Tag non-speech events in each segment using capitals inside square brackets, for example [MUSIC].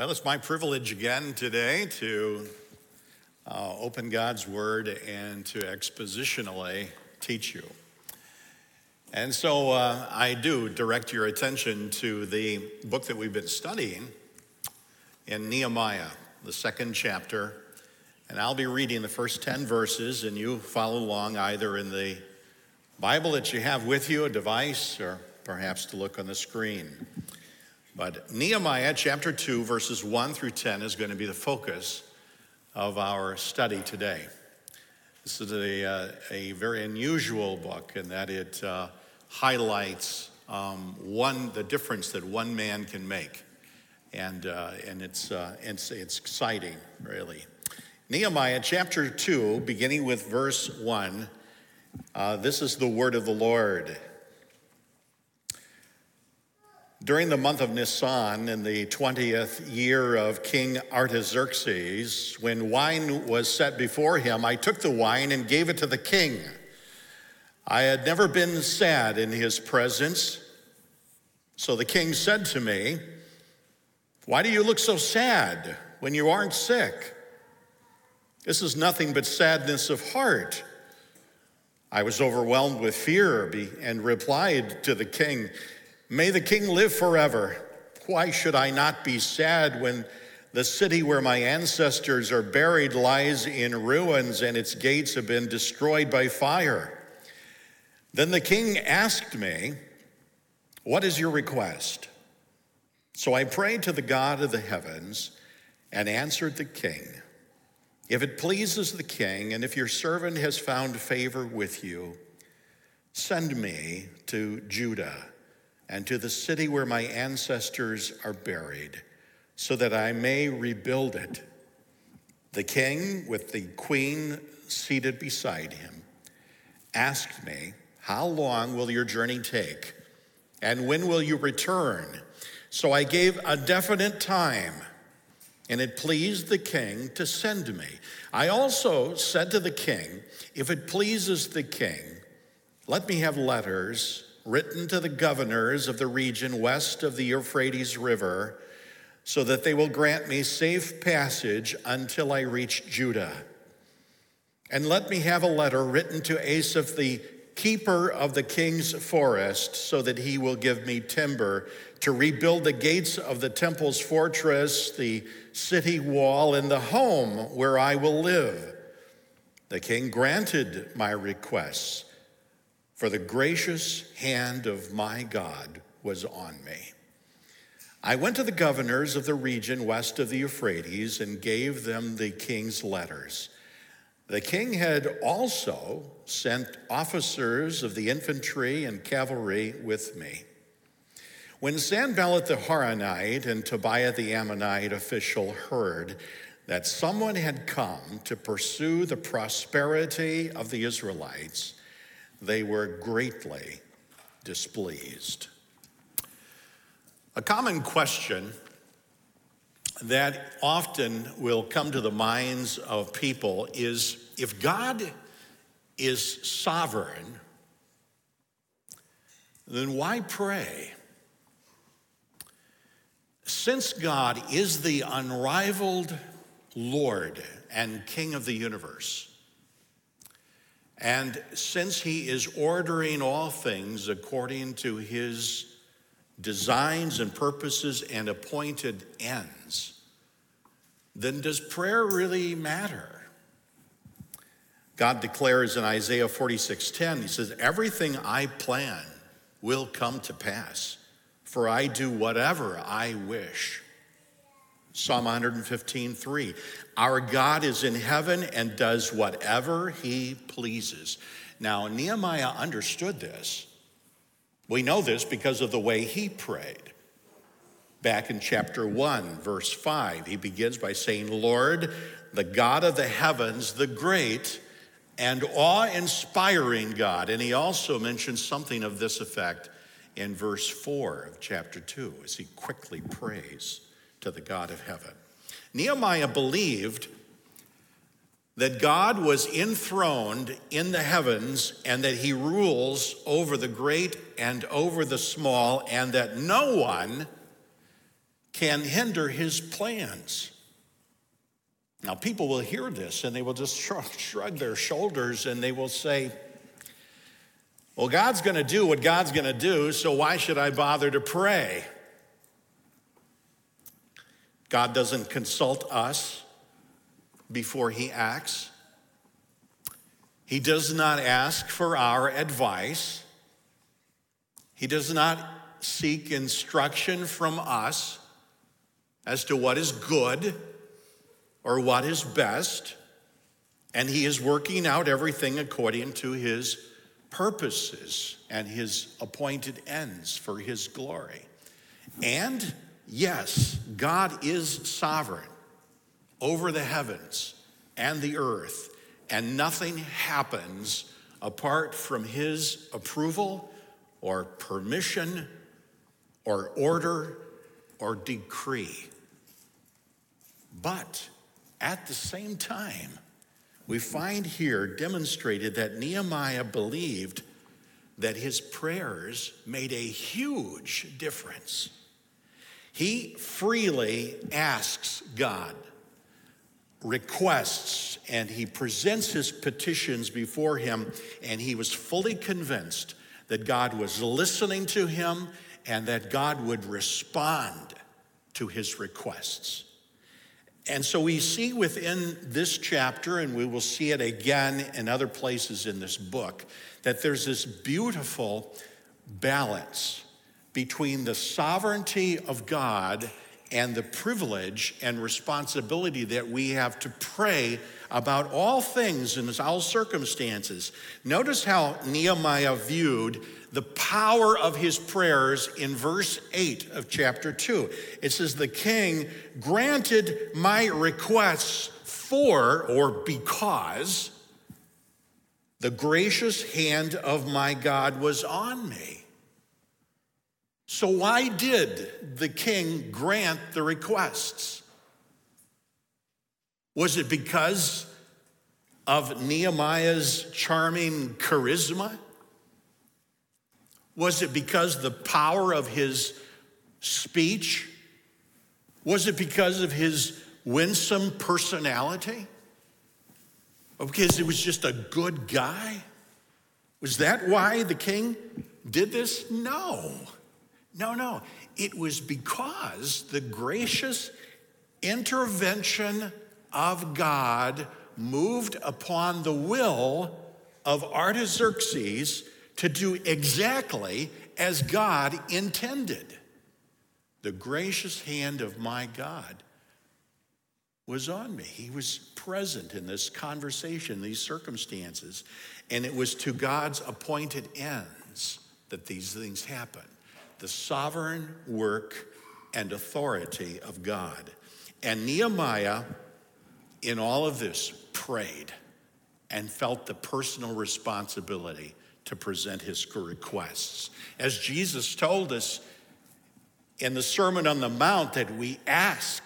Well, it's my privilege again today to uh, open God's Word and to expositionally teach you. And so uh, I do direct your attention to the book that we've been studying in Nehemiah, the second chapter. And I'll be reading the first 10 verses, and you follow along either in the Bible that you have with you, a device, or perhaps to look on the screen. But Nehemiah chapter 2, verses 1 through 10 is going to be the focus of our study today. This is a, uh, a very unusual book in that it uh, highlights um, one, the difference that one man can make. And, uh, and it's, uh, it's, it's exciting, really. Nehemiah chapter 2, beginning with verse 1, uh, this is the word of the Lord. During the month of Nisan, in the 20th year of King Artaxerxes, when wine was set before him, I took the wine and gave it to the king. I had never been sad in his presence. So the king said to me, Why do you look so sad when you aren't sick? This is nothing but sadness of heart. I was overwhelmed with fear and replied to the king, May the king live forever. Why should I not be sad when the city where my ancestors are buried lies in ruins and its gates have been destroyed by fire? Then the king asked me, What is your request? So I prayed to the God of the heavens and answered the king, If it pleases the king, and if your servant has found favor with you, send me to Judah and to the city where my ancestors are buried, so that I may rebuild it. The king, with the queen seated beside him, asked me, How long will your journey take? And when will you return? So I gave a definite time, and it pleased the king to send me. I also said to the king, If it pleases the king, let me have letters written to the governors of the region west of the Euphrates River, so that they will grant me safe passage until I reach Judah. And let me have a letter written to Asaph, the keeper of the king's forest, so that he will give me timber to rebuild the gates of the temple's fortress, the city wall, and the home where I will live. The king granted my requests for the gracious hand of my God was on me. I went to the governors of the region west of the Euphrates and gave them the king's letters. The king had also sent officers of the infantry and cavalry with me. When Sanballat the Horonite and Tobiah the Ammonite official heard that someone had come to pursue the prosperity of the Israelites, they were greatly displeased. A common question that often will come to the minds of people is if God is sovereign, then why pray? Since God is the unrivaled Lord and King of the universe, and since he is ordering all things according to his designs and purposes and appointed ends, then does prayer really matter? God declares in Isaiah 46:10, he says, "Everything I plan will come to pass, for I do whatever I wish." Psalm 115, 3. Our God is in heaven and does whatever he pleases. Now, Nehemiah understood this. We know this because of the way he prayed. Back in chapter 1, verse 5, he begins by saying, Lord, the God of the heavens, the great and awe inspiring God. And he also mentions something of this effect in verse 4 of chapter 2 as he quickly prays to the God of heaven. Nehemiah believed that God was enthroned in the heavens and that he rules over the great and over the small, and that no one can hinder his plans. Now, people will hear this and they will just [LAUGHS] shrug their shoulders and they will say, Well, God's going to do what God's going to do, so why should I bother to pray? God doesn't consult us before he acts. He does not ask for our advice. He does not seek instruction from us as to what is good or what is best. And he is working out everything according to his purposes and his appointed ends for his glory. And yes, God is sovereign over the heavens and the earth, and nothing happens apart from his approval or permission or order or decree. But at the same time, we find here demonstrated that Nehemiah believed that his prayers made a huge difference. He freely asks God requests and he presents his petitions before him, and he was fully convinced that God was listening to him and that God would respond to his requests. And so we see within this chapter, and we will see it again in other places in this book, that there's this beautiful balance between the sovereignty of God and the privilege and responsibility that we have to pray about all things in all circumstances. Notice how Nehemiah viewed the power of his prayers in verse 8 of chapter 2. It says, The king granted my requests for or because the gracious hand of my God was on me. So, why did the king grant the requests? Was it because of Nehemiah's charming charisma? Was it because the power of his speech? Was it because of his winsome personality? Or because he was just a good guy? Was that why the king did this? No. No, no. It was because the gracious intervention of God moved upon the will of Artaxerxes to do exactly as God intended. The gracious hand of my God was on me. He was present in this conversation, these circumstances, and it was to God's appointed ends that these things happen. The sovereign work and authority of God. And Nehemiah, in all of this, prayed and felt the personal responsibility to present his requests. As Jesus told us in the Sermon on the Mount, that we ask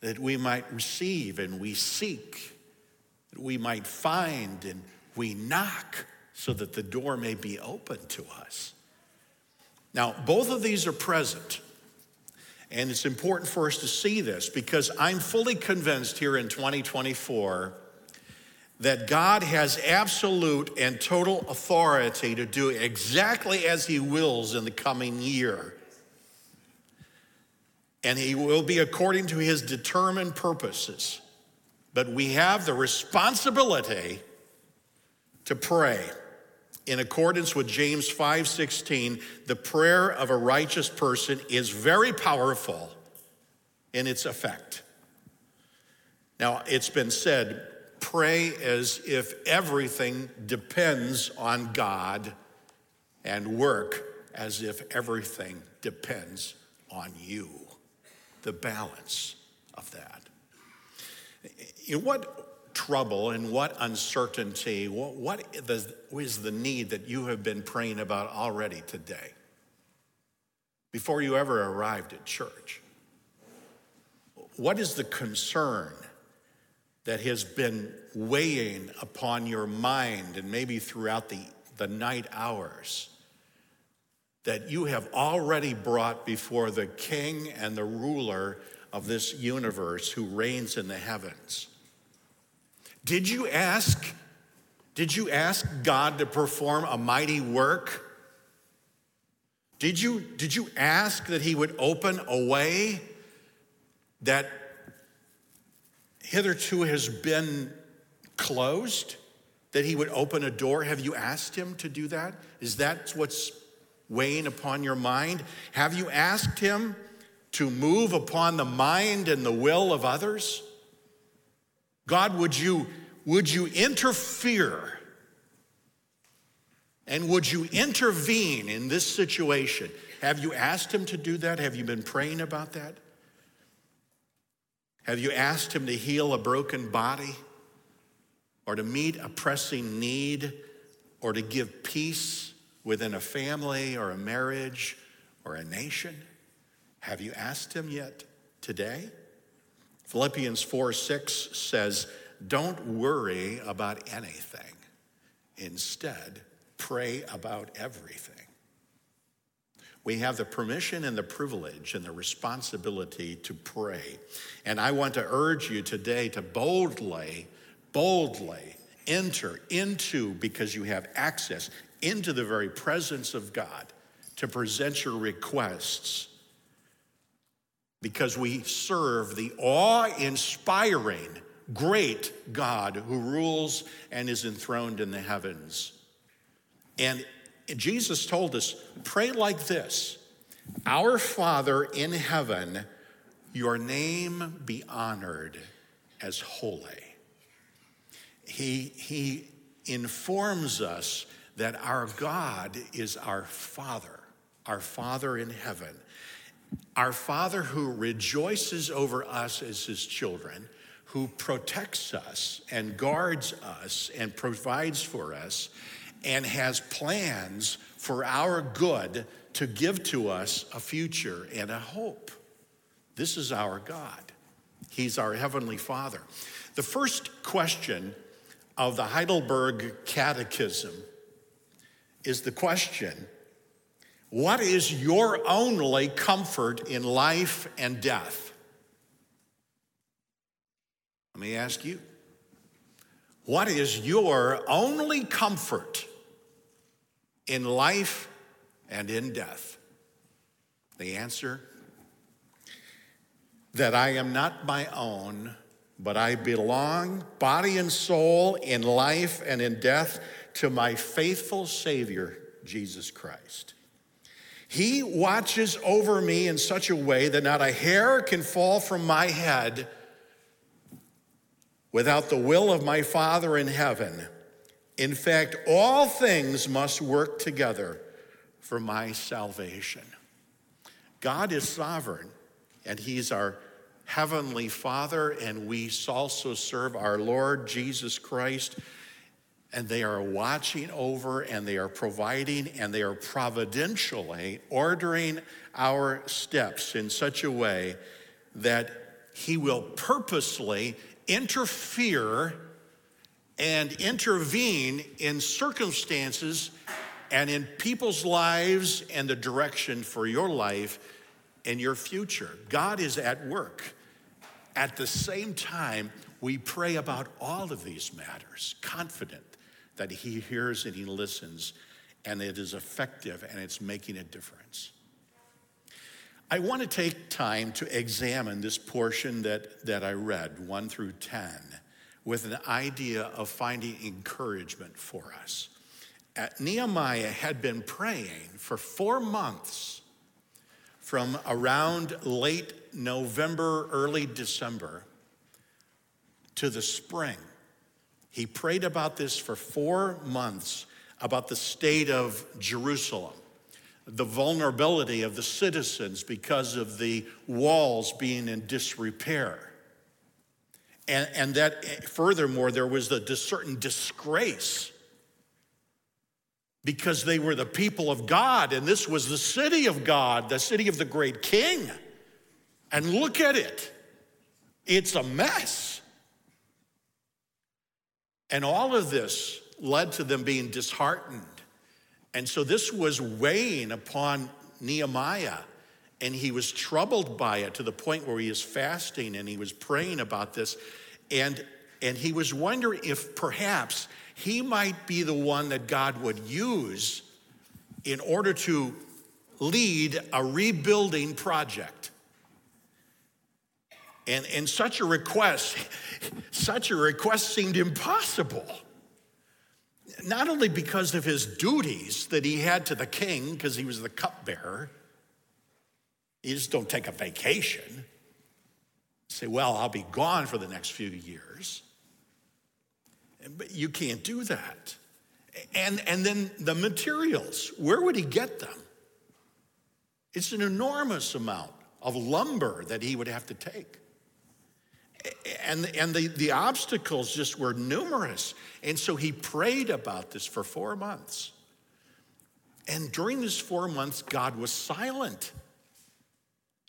that we might receive and we seek, that we might find and we knock so that the door may be open to us. Now, both of these are present. And it's important for us to see this because I'm fully convinced here in 2024 that God has absolute and total authority to do exactly as He wills in the coming year. And He will be according to His determined purposes. But we have the responsibility to pray in accordance with James 5:16 the prayer of a righteous person is very powerful in its effect. Now it's been said pray as if everything depends on God and work as if everything depends on you. The balance of that. What trouble and what uncertainty, what, what is the need that you have been praying about already today before you ever arrived at church? What is the concern that has been weighing upon your mind and maybe throughout the, the night hours that you have already brought before the king and the ruler of this universe who reigns in the heavens. Did you ask? Did you ask God to perform a mighty work? Did you, did you ask that He would open a way that hitherto has been closed? That He would open a door? Have you asked Him to do that? Is that what's weighing upon your mind? Have you asked Him to move upon the mind and the will of others? God, would you, would you interfere? And would you intervene in this situation? Have you asked him to do that? Have you been praying about that? Have you asked him to heal a broken body or to meet a pressing need or to give peace within a family or a marriage or a nation? Have you asked him yet today? Philippians 4 6 says, Don't worry about anything. Instead, pray about everything. We have the permission and the privilege and the responsibility to pray. And I want to urge you today to boldly, boldly enter into, because you have access into the very presence of God, to present your requests because we serve the awe inspiring, great God who rules and is enthroned in the heavens. And Jesus told us pray like this Our Father in heaven, your name be honored as holy. He, he informs us that our God is our Father, our Father in heaven. Our Father who rejoices over us as his children, who protects us and guards us and provides for us, and has plans for our good to give to us a future and a hope. This is our God. He's our Heavenly Father. The first question of the Heidelberg Catechism is the question what is your only comfort in life and death? Let me ask you. What is your only comfort in life and in death? The answer that I am not my own, but I belong, body and soul, in life and in death, to my faithful Savior, Jesus Christ. He watches over me in such a way that not a hair can fall from my head without the will of my Father in heaven. In fact, all things must work together for my salvation. God is sovereign, and He's our heavenly Father, and we also serve our Lord Jesus Christ and they are watching over and they are providing and they are providentially ordering our steps in such a way that He will purposely interfere and intervene in circumstances and in people's lives and the direction for your life and your future. God is at work. At the same time, we pray about all of these matters, confident that he hears and he listens, and it is effective and it's making a difference. I want to take time to examine this portion that, that I read, 1 through 10, with an idea of finding encouragement for us. At Nehemiah had been praying for four months from around late November, early December to the spring he prayed about this for four months about the state of Jerusalem, the vulnerability of the citizens because of the walls being in disrepair. And, and that, furthermore, there was a certain disgrace because they were the people of God, and this was the city of God, the city of the great king. And look at it, it's a mess. And all of this led to them being disheartened And so this was weighing upon Nehemiah, and he was troubled by it to the point where he is fasting and he was praying about this. And, and he was wondering if perhaps he might be the one that God would use in order to lead a rebuilding project. And, and such a request, [LAUGHS] such a request seemed impossible. Not only because of his duties that he had to the king, because he was the cupbearer. You just don't take a vacation. Say, well, I'll be gone for the next few years. But you can't do that. And, and then the materials, where would he get them? It's an enormous amount of lumber that he would have to take. And, and the, the obstacles just were numerous. And so he prayed about this for four months. And during this four months, God was silent.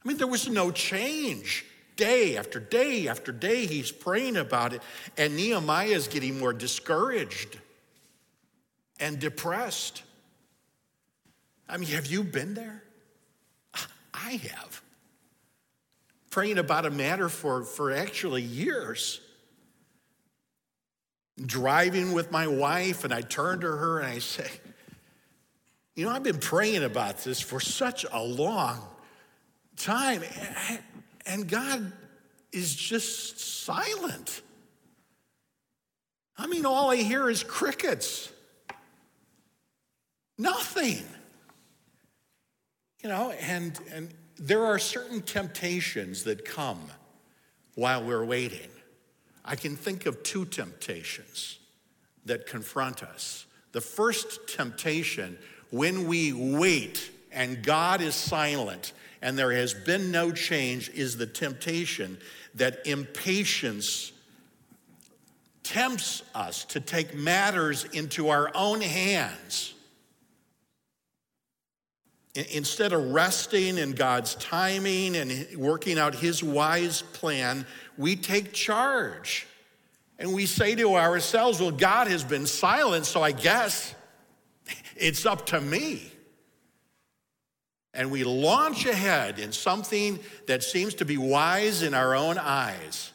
I mean, there was no change. Day after day after day, he's praying about it. And Nehemiah is getting more discouraged and depressed. I mean, have you been there? I have. Praying about a matter for, for actually years. Driving with my wife, and I turn to her and I say, You know, I've been praying about this for such a long time, and God is just silent. I mean, all I hear is crickets. Nothing. You know, and, and there are certain temptations that come while we're waiting. I can think of two temptations that confront us. The first temptation, when we wait and God is silent and there has been no change, is the temptation that impatience tempts us to take matters into our own hands Instead of resting in God's timing and working out His wise plan, we take charge. And we say to ourselves, well, God has been silent, so I guess it's up to me. And we launch ahead in something that seems to be wise in our own eyes.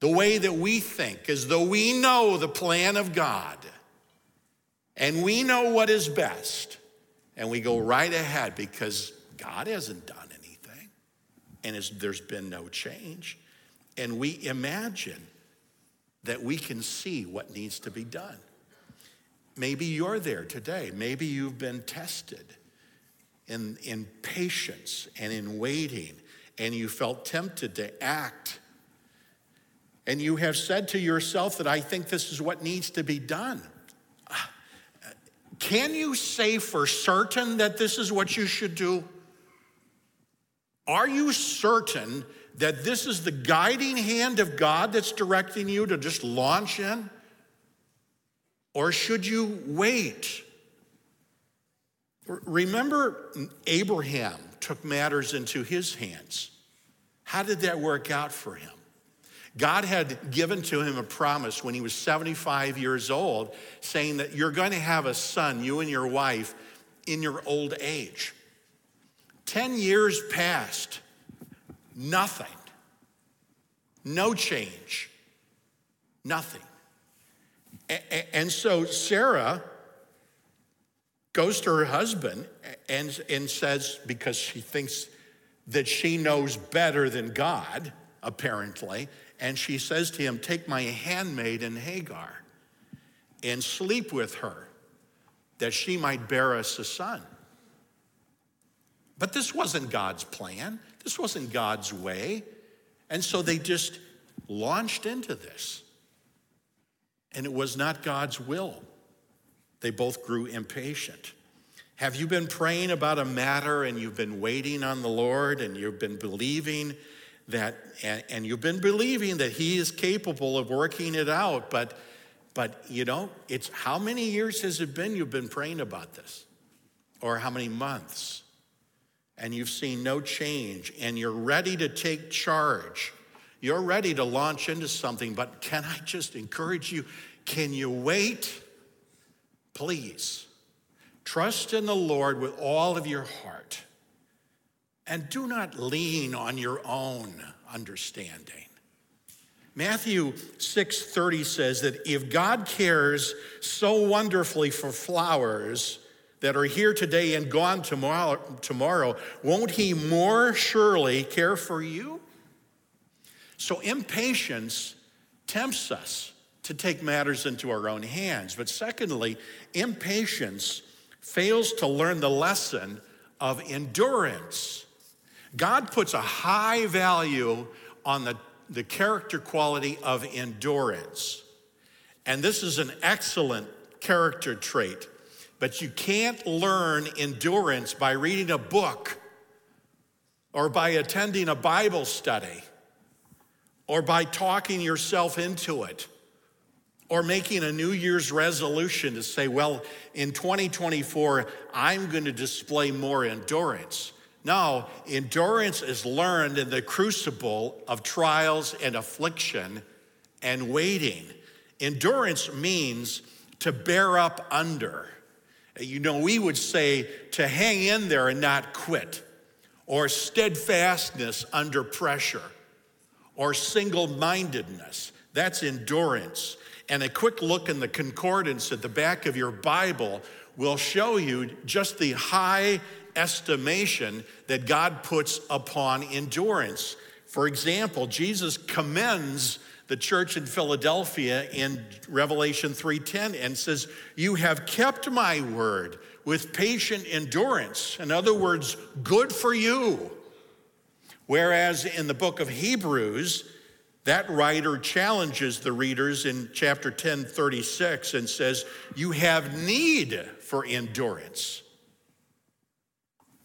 The way that we think, as though we know the plan of God and we know what is best and we go right ahead because God hasn't done anything and there's been no change. And we imagine that we can see what needs to be done. Maybe you're there today. Maybe you've been tested in, in patience and in waiting, and you felt tempted to act. And you have said to yourself that I think this is what needs to be done. Can you say for certain that this is what you should do? Are you certain that this is the guiding hand of God that's directing you to just launch in? Or should you wait? Remember, mm, Abraham took matters into his hands. How did that work out for him? God had given to him a promise when he was 75 years old, saying that you're going to have a son, you and your wife, in your old age. 10 years passed, nothing, no change, nothing. And so Sarah goes to her husband and, and says, because she thinks that she knows better than God, apparently, and she says to him, Take my handmaid and Hagar and sleep with her that she might bear us a son. But this wasn't God's plan, this wasn't God's way. And so they just launched into this. And it was not God's will. They both grew impatient. Have you been praying about a matter and you've been waiting on the Lord and you've been believing that, and, and you've been believing that He is capable of working it out, but, but you know, it's how many years has it been you've been praying about this? Or how many months? And you've seen no change, and you're ready to take charge. You're ready to launch into something, but can I just encourage you? Can you wait? Please. Trust in the Lord with all of your heart and do not lean on your own understanding. Matthew 6:30 says that if God cares so wonderfully for flowers that are here today and gone tomorrow, tomorrow, won't he more surely care for you? So impatience tempts us to take matters into our own hands. But secondly, impatience fails to learn the lesson of endurance. God puts a high value on the, the character quality of endurance. And this is an excellent character trait. But you can't learn endurance by reading a book or by attending a Bible study or by talking yourself into it or making a New Year's resolution to say, well, in 2024, I'm going to display more endurance. No, endurance is learned in the crucible of trials and affliction and waiting. Endurance means to bear up under. You know, we would say to hang in there and not quit, or steadfastness under pressure, or single mindedness. That's endurance. And a quick look in the concordance at the back of your Bible will show you just the high estimation that God puts upon endurance. For example, Jesus commends the church in Philadelphia in Revelation 3:10 and says, "You have kept my word with patient endurance." In other words, good for you. Whereas in the book of Hebrews, that writer challenges the readers in chapter 10, 36, and says, You have need for endurance.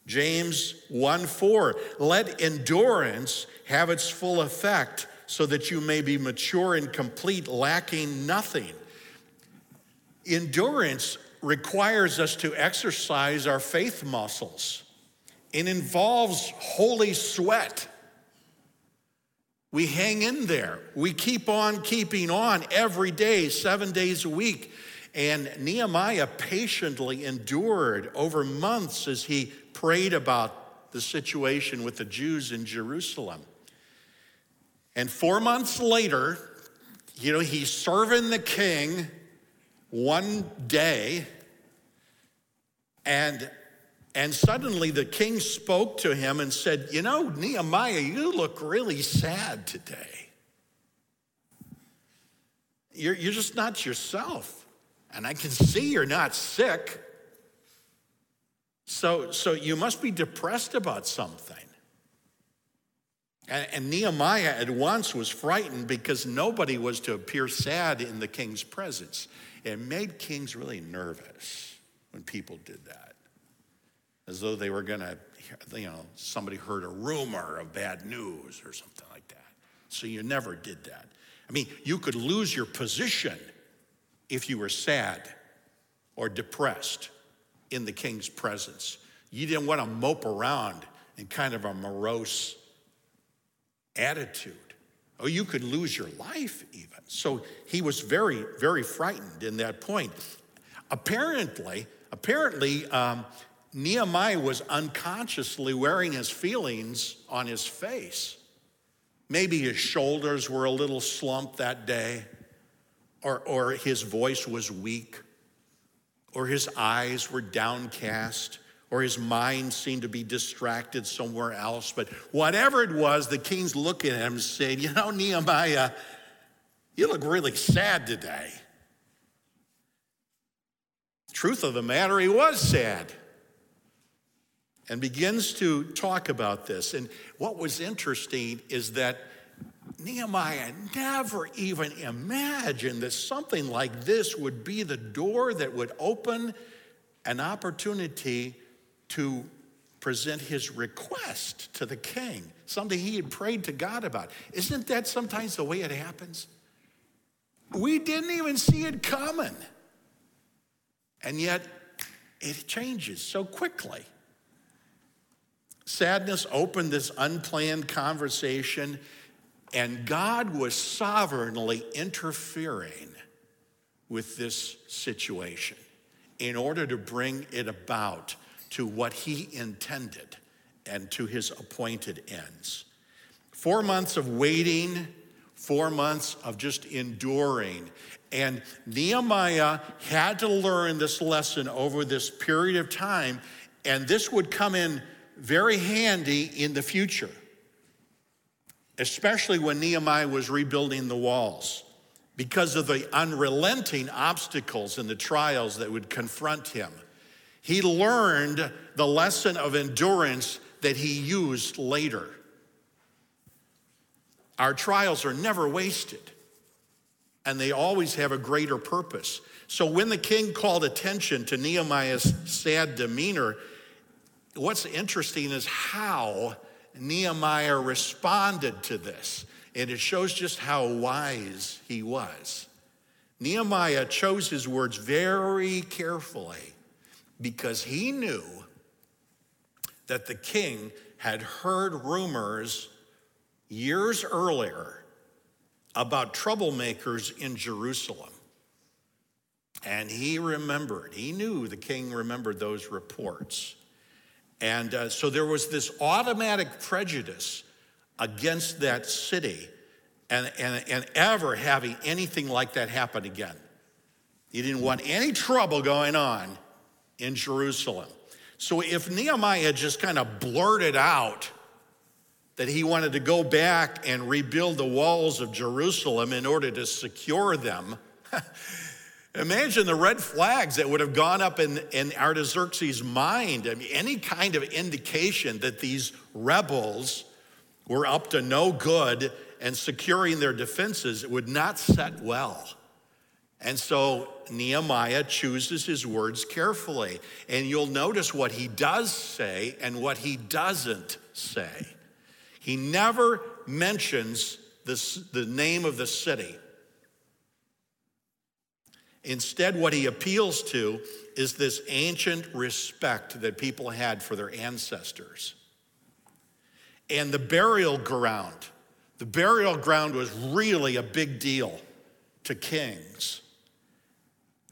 James 1 4, let endurance have its full effect so that you may be mature and complete, lacking nothing. Endurance requires us to exercise our faith muscles. It involves holy sweat. We hang in there. We keep on keeping on every day, seven days a week. And Nehemiah patiently endured over months as he prayed about the situation with the Jews in Jerusalem. And four months later, you know, he's serving the king one day, and, and suddenly the king spoke to him and said, You know, Nehemiah, you look really sad today. You're, you're just not yourself. And I can see you're not sick. So, so you must be depressed about something. And, and Nehemiah at once was frightened because nobody was to appear sad in the king's presence. It made kings really nervous when people did that, as though they were going to, you know, somebody heard a rumor of bad news or something like that. So you never did that. I mean, you could lose your position if you were sad or depressed in the king's presence. You didn't want to mope around in kind of a morose attitude. Oh, you could lose your life even. So he was very, very frightened in that point. Apparently, apparently, um, Nehemiah was unconsciously wearing his feelings on his face. Maybe his shoulders were a little slumped that day, or, or his voice was weak, or his eyes were downcast or his mind seemed to be distracted somewhere else. But whatever it was, the king's looking at him and saying, You know, Nehemiah, you look really sad today. Truth of the matter, he was sad. And begins to talk about this. And what was interesting is that Nehemiah never even imagined that something like this would be the door that would open an opportunity to present his request to the king, something he had prayed to God about. Isn't that sometimes the way it happens? We didn't even see it coming. And yet it changes so quickly. Sadness opened this unplanned conversation, and God was sovereignly interfering with this situation. in order to bring it about to what he intended and to his appointed ends. Four months of waiting, four months of just enduring. And Nehemiah had to learn this lesson over this period of time, and this would come in very handy in the future, especially when Nehemiah was rebuilding the walls because of the unrelenting obstacles and the trials that would confront him. He learned the lesson of endurance that he used later. Our trials are never wasted, and they always have a greater purpose. So when the king called attention to Nehemiah's sad demeanor, what's interesting is how Nehemiah responded to this. And it shows just how wise he was. Nehemiah chose his words very carefully because he knew that the king had heard rumors years earlier about troublemakers in Jerusalem. And he remembered, he knew the king remembered those reports. And uh, so there was this automatic prejudice against that city and, and, and ever having anything like that happen again. He didn't want any trouble going on in Jerusalem. So if Nehemiah had just kind of blurted out that he wanted to go back and rebuild the walls of Jerusalem in order to secure them, [LAUGHS] imagine the red flags that would have gone up in, in Artaxerxes' mind. I mean, any kind of indication that these rebels were up to no good and securing their defenses would not set well. And so Nehemiah chooses his words carefully. And you'll notice what he does say and what he doesn't say. He never mentions this, the name of the city. Instead, what he appeals to is this ancient respect that people had for their ancestors and the burial ground. The burial ground was really a big deal to kings.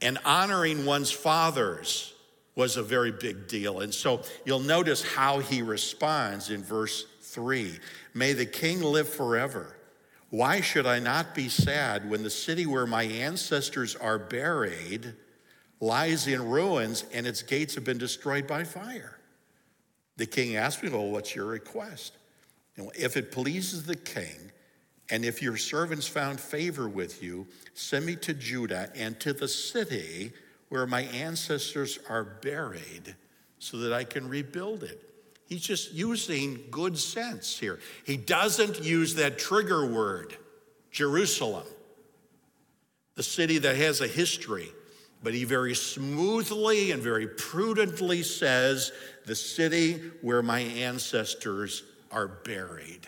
And honoring one's fathers was a very big deal. And so you'll notice how he responds in verse 3 May the king live forever. Why should I not be sad when the city where my ancestors are buried lies in ruins and its gates have been destroyed by fire? The king asked me, Well, what's your request? if it pleases the king, and if your servants found favor with you, send me to Judah and to the city where my ancestors are buried so that I can rebuild it. He's just using good sense here. He doesn't use that trigger word, Jerusalem, the city that has a history, but he very smoothly and very prudently says, the city where my ancestors are buried.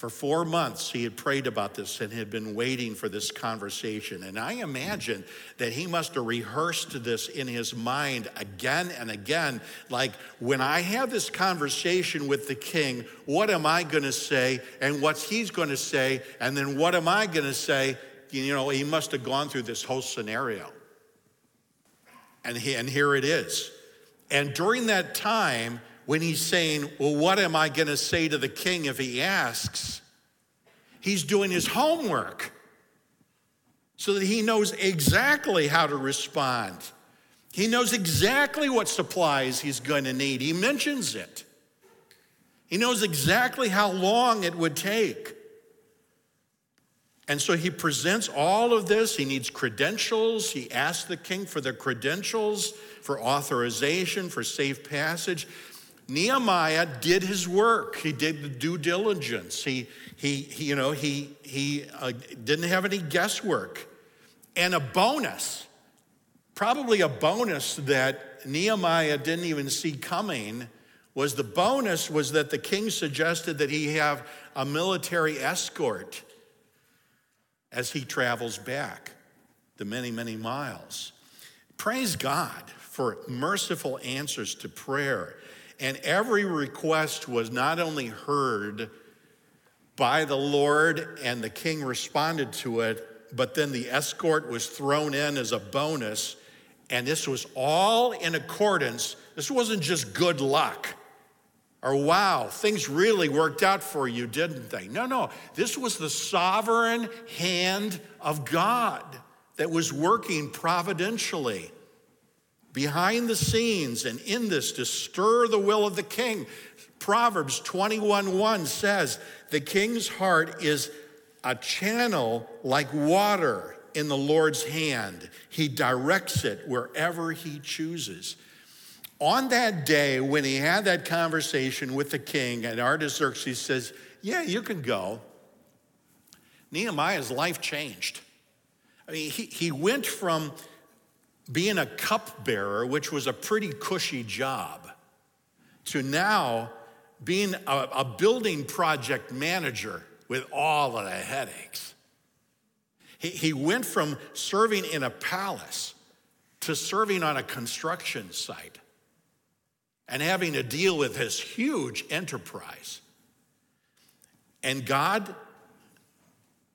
For four months, he had prayed about this and had been waiting for this conversation. And I imagine that he must have rehearsed this in his mind again and again. Like, when I have this conversation with the king, what am I going to say? And what's he's going to say? And then what am I going to say? You know, he must have gone through this whole scenario. And, he, and here it is. And during that time, when he's saying, Well, what am I going to say to the king if he asks? He's doing his homework so that he knows exactly how to respond. He knows exactly what supplies he's going to need. He mentions it. He knows exactly how long it would take. And so he presents all of this. He needs credentials. He asks the king for the credentials, for authorization, for safe passage. Nehemiah did his work. He did the due diligence. He, he, he you know, he, he uh, didn't have any guesswork. And a bonus, probably a bonus that Nehemiah didn't even see coming, was the bonus was that the king suggested that he have a military escort as he travels back the many, many miles. Praise God for merciful answers to prayer and every request was not only heard by the Lord, and the king responded to it, but then the escort was thrown in as a bonus, And this was all in accordance. This wasn't just good luck or wow, things really worked out for you, didn't they? No, no. This was the sovereign hand of God that was working providentially behind the scenes and in this to stir the will of the king. Proverbs 21 1 says, The king's heart is a channel like water in the Lord's hand. He directs it wherever he chooses. On that day, when he had that conversation with the king, and Artaxerxes says, Yeah, you can go. Nehemiah's life changed. I mean, he, he went from being a cupbearer, which was a pretty cushy job, to now being a, a building project manager with all of the headaches. He, he went from serving in a palace to serving on a construction site and having to deal with this huge enterprise. And God,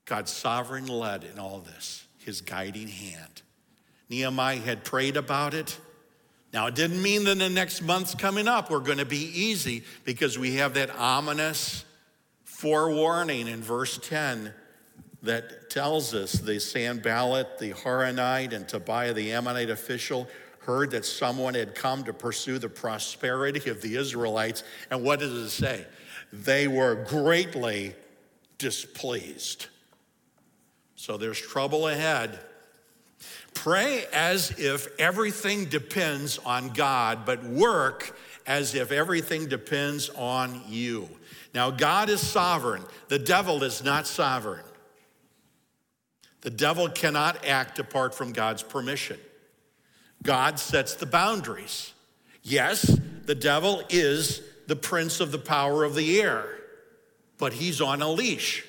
God's sovereign led in all this, his guiding hand. Nehemiah had prayed about it. Now, it didn't mean that the next months coming up were going to be easy because we have that ominous forewarning in verse 10 that tells us the Sanballat, the Horonite, and Tobiah, the Ammonite official, heard that someone had come to pursue the prosperity of the Israelites. And what does it say? They were greatly displeased. So there's trouble ahead. Pray as if everything depends on God, but work as if everything depends on you. Now, God is sovereign, the devil is not sovereign. The devil cannot act apart from God's permission. God sets the boundaries. Yes, the devil is the prince of the power of the air, but he's on a leash.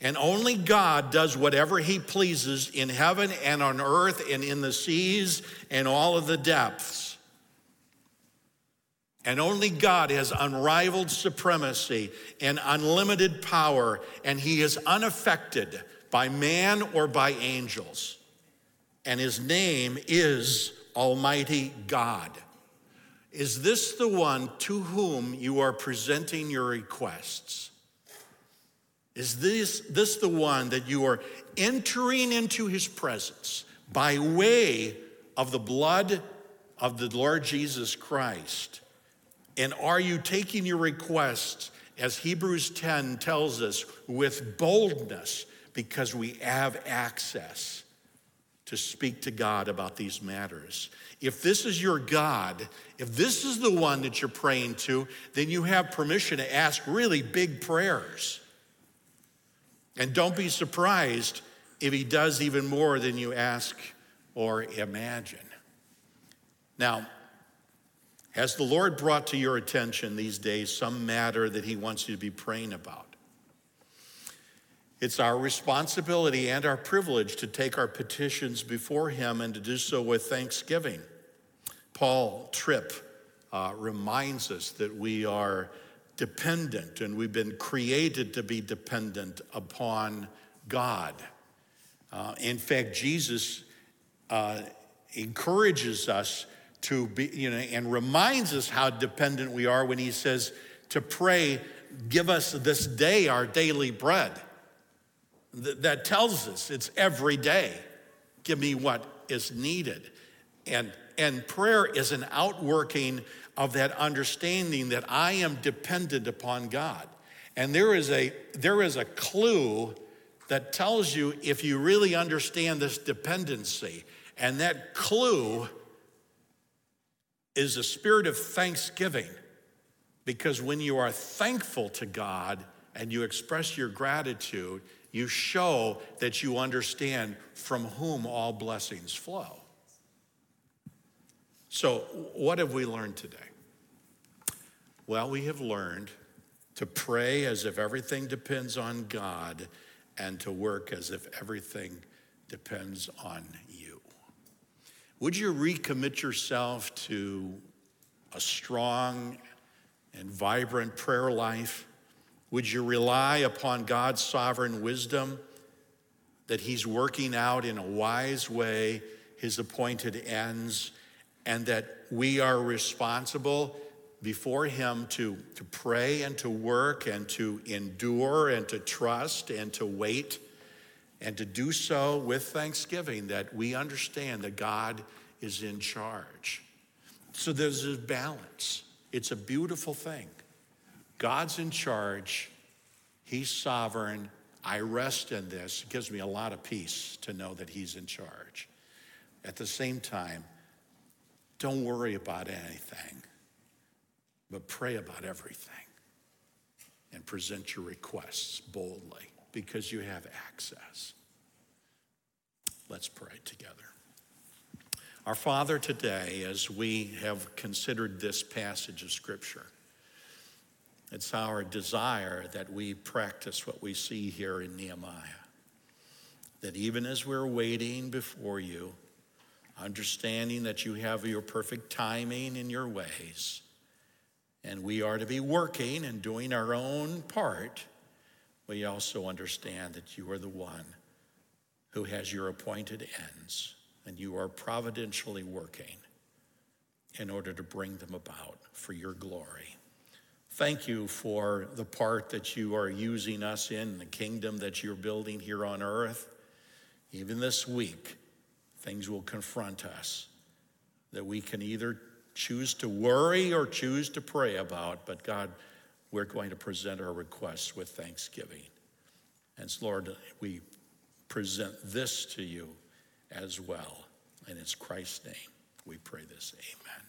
And only God does whatever he pleases in heaven and on earth and in the seas and all of the depths. And only God has unrivaled supremacy and unlimited power, and he is unaffected by man or by angels. And his name is Almighty God. Is this the one to whom you are presenting your requests? Is this, this the one that you are entering into his presence by way of the blood of the Lord Jesus Christ? And are you taking your requests, as Hebrews 10 tells us, with boldness because we have access to speak to God about these matters? If this is your God, if this is the one that you're praying to, then you have permission to ask really big prayers. And don't be surprised if he does even more than you ask or imagine. Now, has the Lord brought to your attention these days some matter that he wants you to be praying about? It's our responsibility and our privilege to take our petitions before him and to do so with thanksgiving. Paul Tripp uh, reminds us that we are dependent, and we've been created to be dependent upon God. Uh, in fact, Jesus uh, encourages us to be, you know, and reminds us how dependent we are when he says to pray, Give us this day our daily bread. Th- that tells us it's every day. Give me what is needed. And, and prayer is an outworking of that understanding that I am dependent upon God. And there is a, there is a clue that tells you if you really understand this dependency. And that clue is the spirit of thanksgiving. Because when you are thankful to God and you express your gratitude, you show that you understand from whom all blessings flow. So, what have we learned today? Well, we have learned to pray as if everything depends on God and to work as if everything depends on you. Would you recommit yourself to a strong and vibrant prayer life? Would you rely upon God's sovereign wisdom that He's working out in a wise way His appointed ends, and that we are responsible before Him to, to pray and to work and to endure and to trust and to wait and to do so with thanksgiving that we understand that God is in charge. So there's a balance. It's a beautiful thing. God's in charge, He's sovereign. I rest in this. It gives me a lot of peace to know that He's in charge. At the same time, don't worry about anything, but pray about everything and present your requests boldly because you have access. Let's pray together. Our Father, today, as we have considered this passage of Scripture, it's our desire that we practice what we see here in Nehemiah. That even as we're waiting before you, understanding that you have your perfect timing in your ways, and we are to be working and doing our own part, we also understand that you are the one who has your appointed ends, and you are providentially working in order to bring them about for your glory. Thank you for the part that you are using us in, the kingdom that you're building here on earth. Even this week, things will confront us that we can either choose to worry or choose to pray about. But God, we're going to present our requests with thanksgiving. And Lord, we present this to you as well. And it's Christ's name we pray this. Amen.